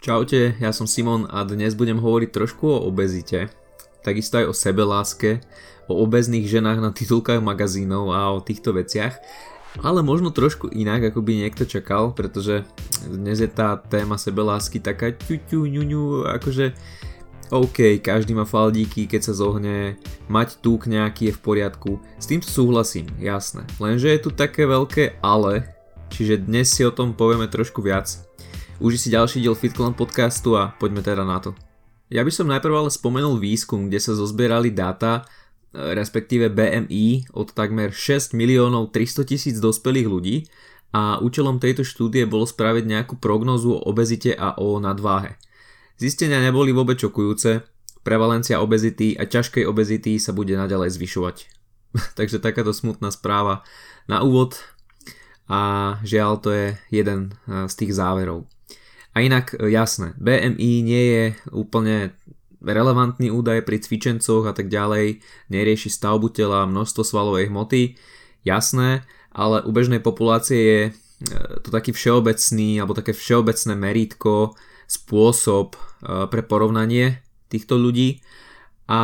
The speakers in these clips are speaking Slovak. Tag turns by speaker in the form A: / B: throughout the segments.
A: Čaute, ja som Simon a dnes budem hovoriť trošku o obezite, takisto aj o sebeláske, o obezných ženách na titulkách magazínov a o týchto veciach, ale možno trošku inak, ako by niekto čakal, pretože dnes je tá téma sebelásky taká ťuťu, ňuňu, akože OK, každý má faldíky, keď sa zohne, mať tuk nejaký je v poriadku, s tým súhlasím, jasné, lenže je tu také veľké ale, čiže dnes si o tom povieme trošku viac. Uži si ďalší diel FitClan podcastu a poďme teda na to. Ja by som najprv ale spomenul výskum, kde sa zozbierali dáta, e, respektíve BMI od takmer 6 miliónov 300 tisíc dospelých ľudí a účelom tejto štúdie bolo spraviť nejakú prognozu o obezite a o nadváhe. Zistenia neboli vôbec šokujúce, prevalencia obezity a ťažkej obezity sa bude naďalej zvyšovať. Takže takáto smutná správa na úvod a žiaľ to je jeden e, z tých záverov. A inak e, jasné, BMI nie je úplne relevantný údaj pri cvičencoch a tak ďalej, nerieši stavbu tela, množstvo svalovej hmoty, jasné, ale u bežnej populácie je e, to taký všeobecný alebo také všeobecné meritko, spôsob e, pre porovnanie týchto ľudí a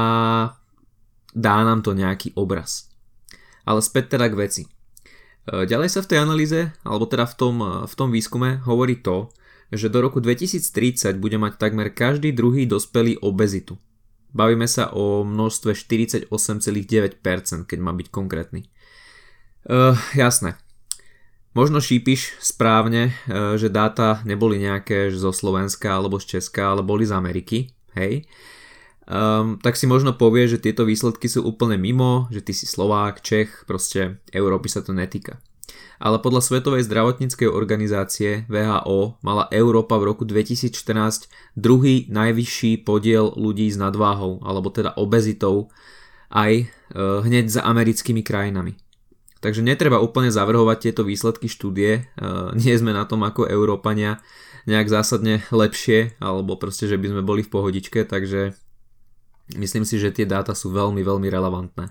A: dá nám to nejaký obraz. Ale späť teda k veci. Ďalej sa v tej analýze, alebo teda v tom, v tom výskume hovorí to, že do roku 2030 bude mať takmer každý druhý dospelý obezitu. Bavíme sa o množstve 48,9%, keď má byť konkrétny. Uh, jasné. Možno šípiš správne, uh, že dáta neboli nejaké zo Slovenska alebo z Česka, ale boli z Ameriky, hej. Um, tak si možno povie, že tieto výsledky sú úplne mimo, že ty si Slovák, Čech, proste Európy sa to netýka ale podľa Svetovej zdravotníckej organizácie VHO mala Európa v roku 2014 druhý najvyšší podiel ľudí s nadváhou, alebo teda obezitou, aj e, hneď za americkými krajinami. Takže netreba úplne zavrhovať tieto výsledky štúdie, e, nie sme na tom ako Európania nejak zásadne lepšie, alebo proste, že by sme boli v pohodičke, takže myslím si, že tie dáta sú veľmi, veľmi relevantné.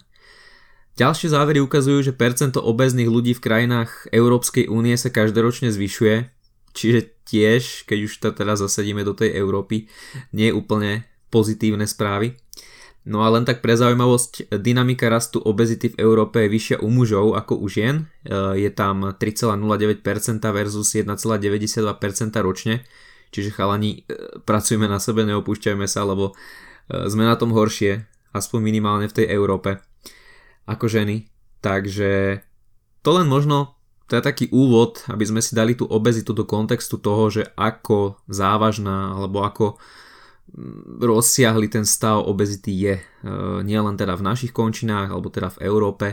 A: Ďalšie závery ukazujú, že percento obezných ľudí v krajinách Európskej únie sa každoročne zvyšuje, čiže tiež, keď už to teraz zasadíme do tej Európy, nie je úplne pozitívne správy. No a len tak pre zaujímavosť, dynamika rastu obezity v Európe je vyššia u mužov ako u žien. E, je tam 3,09% versus 1,92% ročne. Čiže chalani, e, pracujeme na sebe, neopúšťajme sa, lebo e, sme na tom horšie, aspoň minimálne v tej Európe ako ženy. Takže to len možno to je taký úvod, aby sme si dali tú obezitu do kontextu toho, že ako závažná alebo ako mm, rozsiahly ten stav obezity je. E, nie len teda v našich končinách alebo teda v Európe,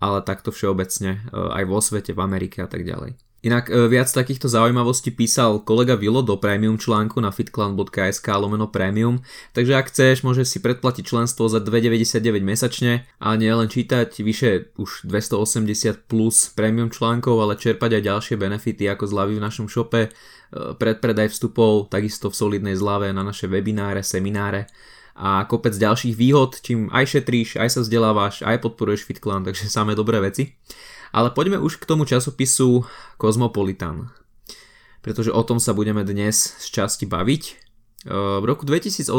A: ale takto všeobecne e, aj vo svete, v Amerike a tak ďalej. Inak e, viac takýchto zaujímavostí písal kolega Vilo do premium článku na fitclan.sk lomeno premium, takže ak chceš, môžeš si predplatiť členstvo za 2,99 mesačne a nie len čítať vyše už 280 plus premium článkov, ale čerpať aj ďalšie benefity ako zľavy v našom shope, e, predpredaj vstupov, takisto v solidnej zľave na naše webináre, semináre a kopec ďalších výhod, čím aj šetríš, aj sa vzdelávaš, aj podporuješ FitClan, takže samé dobré veci. Ale poďme už k tomu časopisu Cosmopolitan, pretože o tom sa budeme dnes z časti baviť. V roku 2018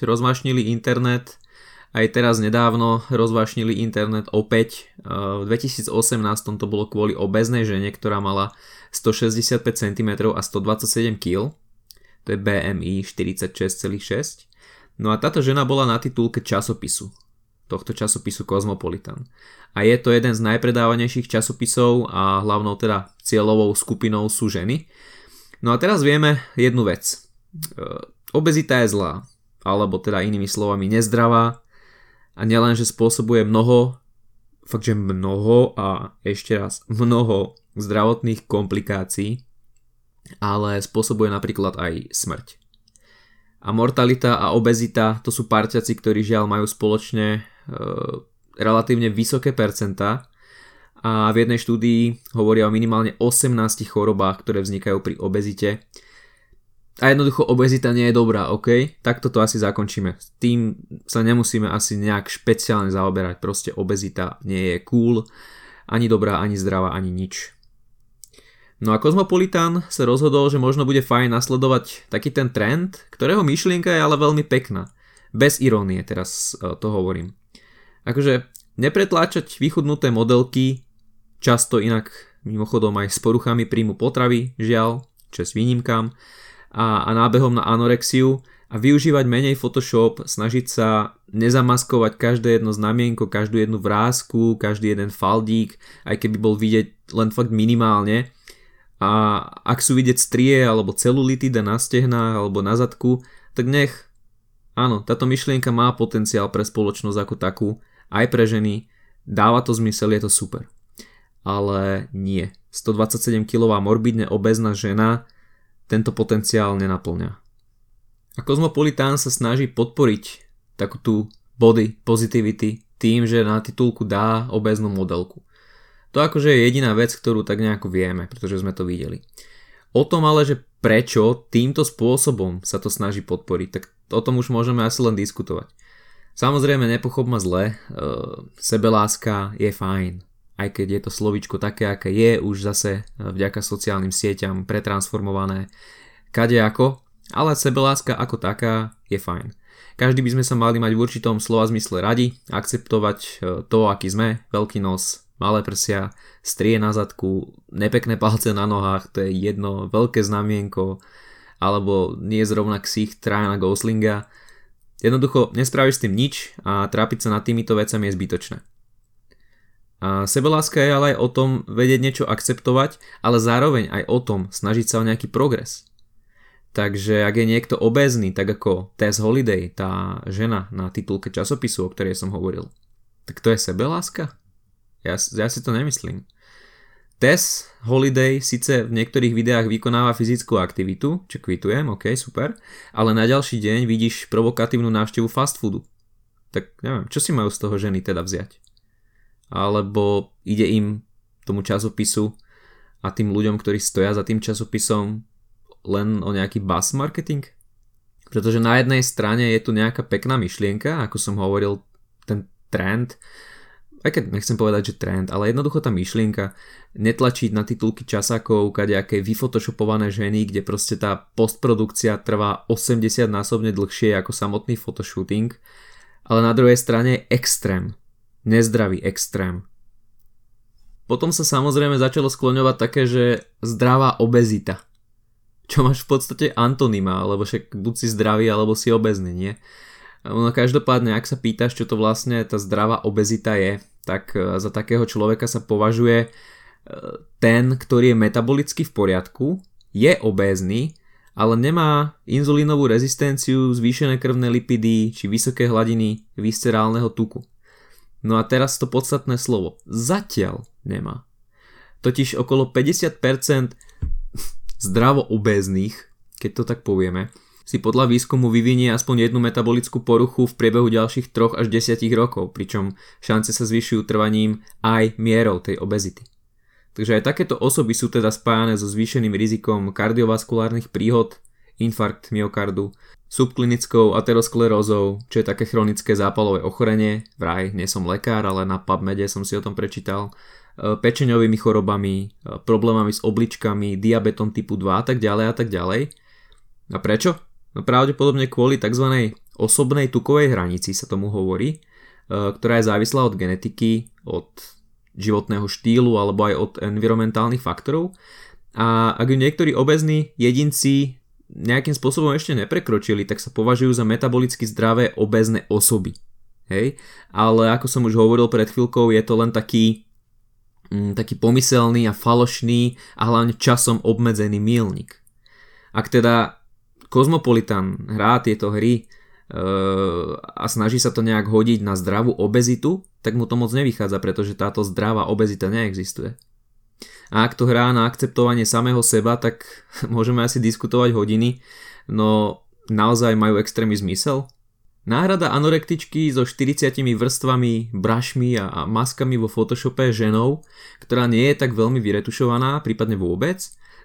A: rozmašnili internet, aj teraz nedávno rozvášnili internet opäť. V 2018 to bolo kvôli obeznej žene, ktorá mala 165 cm a 127 kg. To je BMI 46,6. No a táto žena bola na titulke časopisu tohto časopisu Cosmopolitan. A je to jeden z najpredávanejších časopisov a hlavnou teda cieľovou skupinou sú ženy. No a teraz vieme jednu vec. E, obezita je zlá, alebo teda inými slovami nezdravá a nielen, že spôsobuje mnoho, fakt že mnoho a ešte raz mnoho zdravotných komplikácií, ale spôsobuje napríklad aj smrť. A mortalita a obezita to sú parťaci, ktorí žiaľ majú spoločne Eh, relatívne vysoké percentá a v jednej štúdii hovoria o minimálne 18 chorobách, ktoré vznikajú pri obezite. A jednoducho obezita nie je dobrá, ok? Tak toto asi zakončíme. S tým sa nemusíme asi nejak špeciálne zaoberať. Proste obezita nie je cool, ani dobrá, ani zdravá, ani nič. No a Cosmopolitan sa rozhodol, že možno bude fajn nasledovať taký ten trend, ktorého myšlienka je ale veľmi pekná. Bez irónie teraz e, to hovorím. Akože nepretláčať vychudnuté modelky, často inak mimochodom aj s poruchami príjmu potravy, žiaľ, čes výnimkám, a, a nábehom na anorexiu a využívať menej Photoshop, snažiť sa nezamaskovať každé jedno znamienko, každú jednu vrázku, každý jeden faldík, aj keby bol vidieť len fakt minimálne. A ak sú vidieť strie alebo celulitida na stehnách alebo na zadku, tak nech. Áno, táto myšlienka má potenciál pre spoločnosť ako takú, aj pre ženy, dáva to zmysel, je to super. Ale nie. 127 kg morbidne obezná žena tento potenciál nenaplňa. A Cosmopolitan sa snaží podporiť takú tú body positivity tým, že na titulku dá obeznú modelku. To akože je jediná vec, ktorú tak nejako vieme, pretože sme to videli. O tom ale, že prečo týmto spôsobom sa to snaží podporiť, tak o tom už môžeme asi len diskutovať. Samozrejme, nepochop ma zle, e, sebeláska je fajn, aj keď je to slovičko také, aké je, už zase e, vďaka sociálnym sieťam pretransformované kadejako, ale sebeláska ako taká je fajn. Každý by sme sa mali mať v určitom slova zmysle radi, akceptovať e, to, aký sme, veľký nos, malé prsia, strie na zadku, nepekné palce na nohách, to je jedno veľké znamienko, alebo nie zrovna ksich Trajana Goslinga. Jednoducho nespravíš s tým nič a trápiť sa nad týmito vecami je zbytočné. A sebeláska je ale aj o tom vedieť niečo akceptovať, ale zároveň aj o tom snažiť sa o nejaký progres. Takže ak je niekto obézny, tak ako Tess Holiday, tá žena na titulke časopisu, o ktorej som hovoril, tak to je sebeláska? Ja, ja si to nemyslím. Tess Holiday síce v niektorých videách vykonáva fyzickú aktivitu, čo kvitujem, ok, super, ale na ďalší deň vidíš provokatívnu návštevu fast foodu. Tak neviem, čo si majú z toho ženy teda vziať? alebo ide im tomu časopisu a tým ľuďom, ktorí stoja za tým časopisom len o nejaký bus marketing? Pretože na jednej strane je tu nejaká pekná myšlienka, ako som hovoril, ten trend, aj keď nechcem povedať, že trend, ale jednoducho tá myšlienka netlačiť na titulky časákov, kadejaké vyfotoshopované ženy, kde proste tá postprodukcia trvá 80 násobne dlhšie ako samotný photoshooting, ale na druhej strane extrém nezdravý extrém. Potom sa samozrejme začalo skloňovať také, že zdravá obezita. Čo máš v podstate antonyma, lebo však buď si zdravý, alebo si obezný, nie? No každopádne, ak sa pýtaš, čo to vlastne tá zdravá obezita je, tak e, za takého človeka sa považuje e, ten, ktorý je metabolicky v poriadku, je obézny, ale nemá inzulínovú rezistenciu, zvýšené krvné lipidy či vysoké hladiny viscerálneho tuku. No a teraz to podstatné slovo. Zatiaľ nemá. Totiž okolo 50% zdravo obéznych, keď to tak povieme, si podľa výskumu vyvinie aspoň jednu metabolickú poruchu v priebehu ďalších 3 až 10 rokov, pričom šance sa zvyšujú trvaním aj mierou tej obezity. Takže aj takéto osoby sú teda spájane so zvýšeným rizikom kardiovaskulárnych príhod, infarkt myokardu, subklinickou aterosklerózou, čo je také chronické zápalové ochorenie, vraj nie som lekár, ale na PubMede som si o tom prečítal, e, pečeňovými chorobami, e, problémami s obličkami, diabetom typu 2 a tak ďalej a tak ďalej. A prečo? No pravdepodobne kvôli tzv. osobnej tukovej hranici sa tomu hovorí, e, ktorá je závislá od genetiky, od životného štýlu alebo aj od environmentálnych faktorov. A ak ju niektorí obezní jedinci nejakým spôsobom ešte neprekročili, tak sa považujú za metabolicky zdravé obezné osoby. Hej? Ale ako som už hovoril pred chvíľkou, je to len taký, mm, taký pomyselný a falošný a hlavne časom obmedzený milník. Ak teda Kozmopolitan hrá tieto hry e, a snaží sa to nejak hodiť na zdravú obezitu, tak mu to moc nevychádza, pretože táto zdravá obezita neexistuje. A ak to hrá na akceptovanie samého seba, tak môžeme asi diskutovať hodiny, no naozaj majú extrémny zmysel? Náhrada anorektičky so 40 vrstvami, brašmi a maskami vo Photoshope ženou, ktorá nie je tak veľmi vyretušovaná, prípadne vôbec,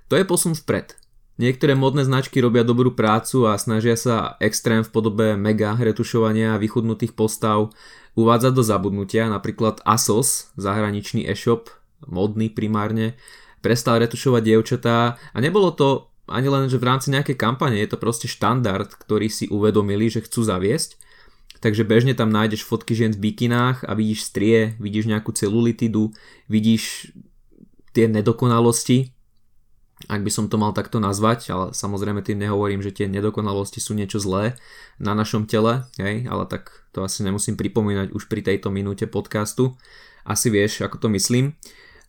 A: to je posun vpred. Niektoré modné značky robia dobrú prácu a snažia sa extrém v podobe mega retušovania vychudnutých postav uvádzať do zabudnutia, napríklad ASOS, zahraničný e-shop, modný primárne, prestal retušovať dievčatá a nebolo to ani len, že v rámci nejakej kampane, je to proste štandard, ktorý si uvedomili, že chcú zaviesť. Takže bežne tam nájdeš fotky žien v bikinách a vidíš strie, vidíš nejakú celulitidu, vidíš tie nedokonalosti, ak by som to mal takto nazvať, ale samozrejme tým nehovorím, že tie nedokonalosti sú niečo zlé na našom tele, hej, ale tak to asi nemusím pripomínať už pri tejto minúte podcastu. Asi vieš, ako to myslím.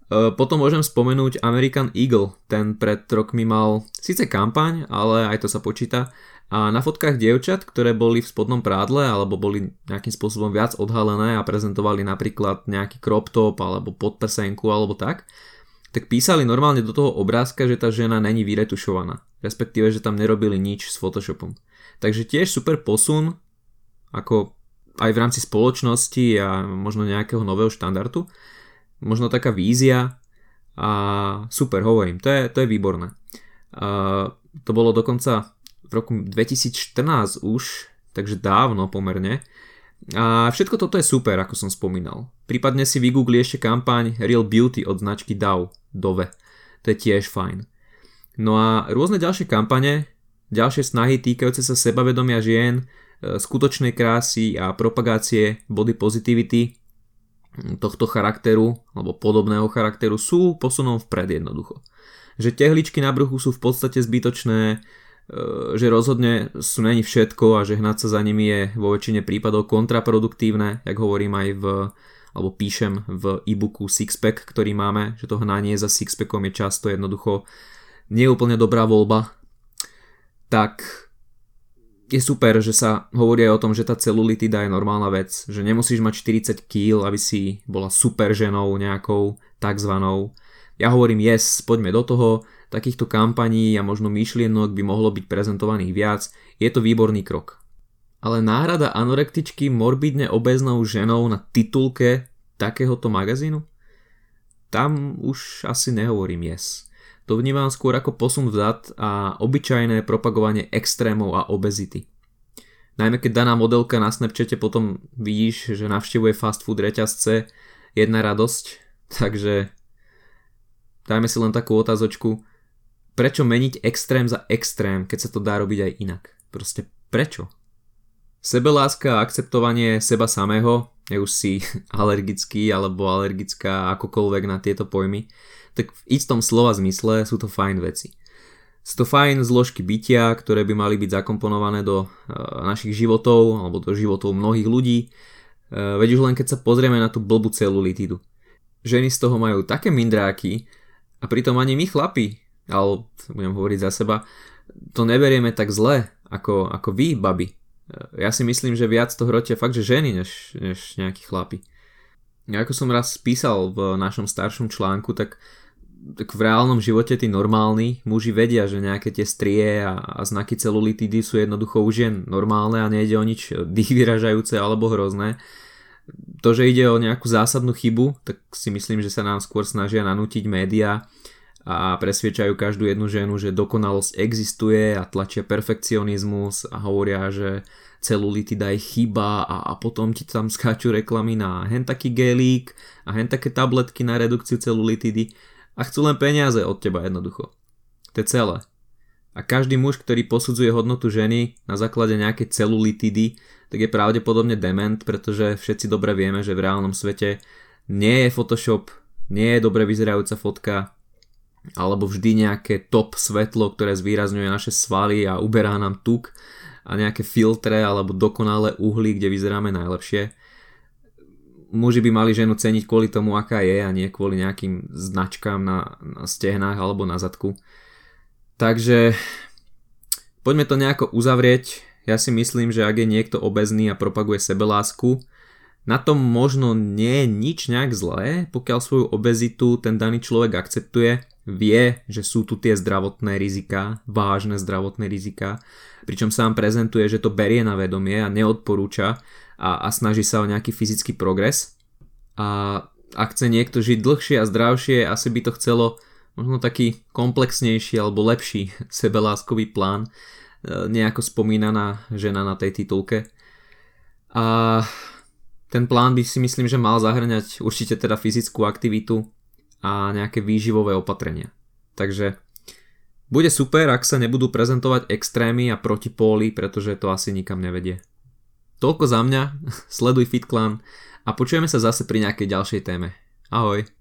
A: E, potom môžem spomenúť American Eagle, ten pred rokmi mal síce kampaň, ale aj to sa počíta. A na fotkách dievčat, ktoré boli v spodnom prádle alebo boli nejakým spôsobom viac odhalené a prezentovali napríklad nejaký crop top alebo podprsenku alebo tak, tak písali normálne do toho obrázka, že tá žena není vyretušovaná. Respektíve, že tam nerobili nič s Photoshopom. Takže tiež super posun, ako aj v rámci spoločnosti a možno nejakého nového štandardu. Možno taká vízia a super, hovorím, to je, to je výborné. A to bolo dokonca v roku 2014 už, takže dávno pomerne. A všetko toto je super, ako som spomínal. Prípadne si vygoogli ešte kampaň Real Beauty od značky DAW, Dove. To je tiež fajn. No a rôzne ďalšie kampane, ďalšie snahy týkajúce sa sebavedomia žien, e, skutočnej krásy a propagácie body positivity tohto charakteru alebo podobného charakteru sú posunom vpred jednoducho. Že tehličky na bruchu sú v podstate zbytočné, že rozhodne sú není všetko a že hnať sa za nimi je vo väčšine prípadov kontraproduktívne, jak hovorím aj v alebo píšem v e-booku Sixpack, ktorý máme, že to hnanie za Sixpackom je často jednoducho neúplne dobrá voľba, tak je super, že sa hovorí aj o tom, že tá celulitida je normálna vec, že nemusíš mať 40 kg, aby si bola super ženou nejakou takzvanou. Ja hovorím yes, poďme do toho, takýchto kampaní a možno myšlienok by mohlo byť prezentovaných viac, je to výborný krok. Ale náhrada anorektičky morbidne obeznou ženou na titulke takéhoto magazínu? Tam už asi nehovorím yes. To vnímam skôr ako posun vzad a obyčajné propagovanie extrémov a obezity. Najmä keď daná modelka na Snapchate potom vidíš, že navštevuje fast food reťazce, jedna radosť, takže dajme si len takú otázočku, prečo meniť extrém za extrém, keď sa to dá robiť aj inak? Proste prečo? Sebeláska a akceptovanie seba samého, je už si alergický alebo alergická akokoľvek na tieto pojmy, tak v istom slova zmysle sú to fajn veci. Sú to fajn zložky bytia, ktoré by mali byť zakomponované do uh, našich životov alebo do životov mnohých ľudí. Uh, veď už len keď sa pozrieme na tú blbú celulitidu. Ženy z toho majú také mindráky a pritom ani my chlapi ale budem hovoriť za seba, to neberieme tak zle, ako, ako vy, baby. Ja si myslím, že viac to hrotia fakt, že ženy, než, než nejakí chlapi. Ako som raz písal v našom staršom článku, tak, tak v reálnom živote tí normálni muži vedia, že nejaké tie strie a, a znaky celulitidy sú jednoducho už jen normálne a nejde o nič dých vyražajúce alebo hrozné. To, že ide o nejakú zásadnú chybu, tak si myslím, že sa nám skôr snažia nanútiť médiá, a presviečajú každú jednu ženu, že dokonalosť existuje a tlačia perfekcionizmus a hovoria, že celulitida je chyba a, a potom ti tam skáču reklamy na hen taký gelík a hen také tabletky na redukciu celulitidy a chcú len peniaze od teba jednoducho. To je celé. A každý muž, ktorý posudzuje hodnotu ženy na základe nejakej celulitidy, tak je pravdepodobne dement, pretože všetci dobre vieme, že v reálnom svete nie je Photoshop, nie je dobre vyzerajúca fotka, alebo vždy nejaké top svetlo, ktoré zvýrazňuje naše svaly a uberá nám tuk a nejaké filtre alebo dokonalé uhly, kde vyzeráme najlepšie. Muži by mali ženu ceniť kvôli tomu, aká je a nie kvôli nejakým značkám na, na stehnách alebo na zadku. Takže poďme to nejako uzavrieť. Ja si myslím, že ak je niekto obezný a propaguje sebelásku, na tom možno nie je nič nejak zlé, pokiaľ svoju obezitu ten daný človek akceptuje vie, že sú tu tie zdravotné rizika, vážne zdravotné rizika, pričom sám prezentuje, že to berie na vedomie a neodporúča a, a snaží sa o nejaký fyzický progres. A ak chce niekto žiť dlhšie a zdravšie, asi by to chcelo možno taký komplexnejší alebo lepší sebeláskový plán, e, nejako spomínaná žena na tej titulke. A ten plán by si myslím, že mal zahrňať určite teda fyzickú aktivitu, a nejaké výživové opatrenia. Takže bude super, ak sa nebudú prezentovať extrémy a protipóly, pretože to asi nikam nevedie. Toľko za mňa, sleduj FitClan a počujeme sa zase pri nejakej ďalšej téme. Ahoj!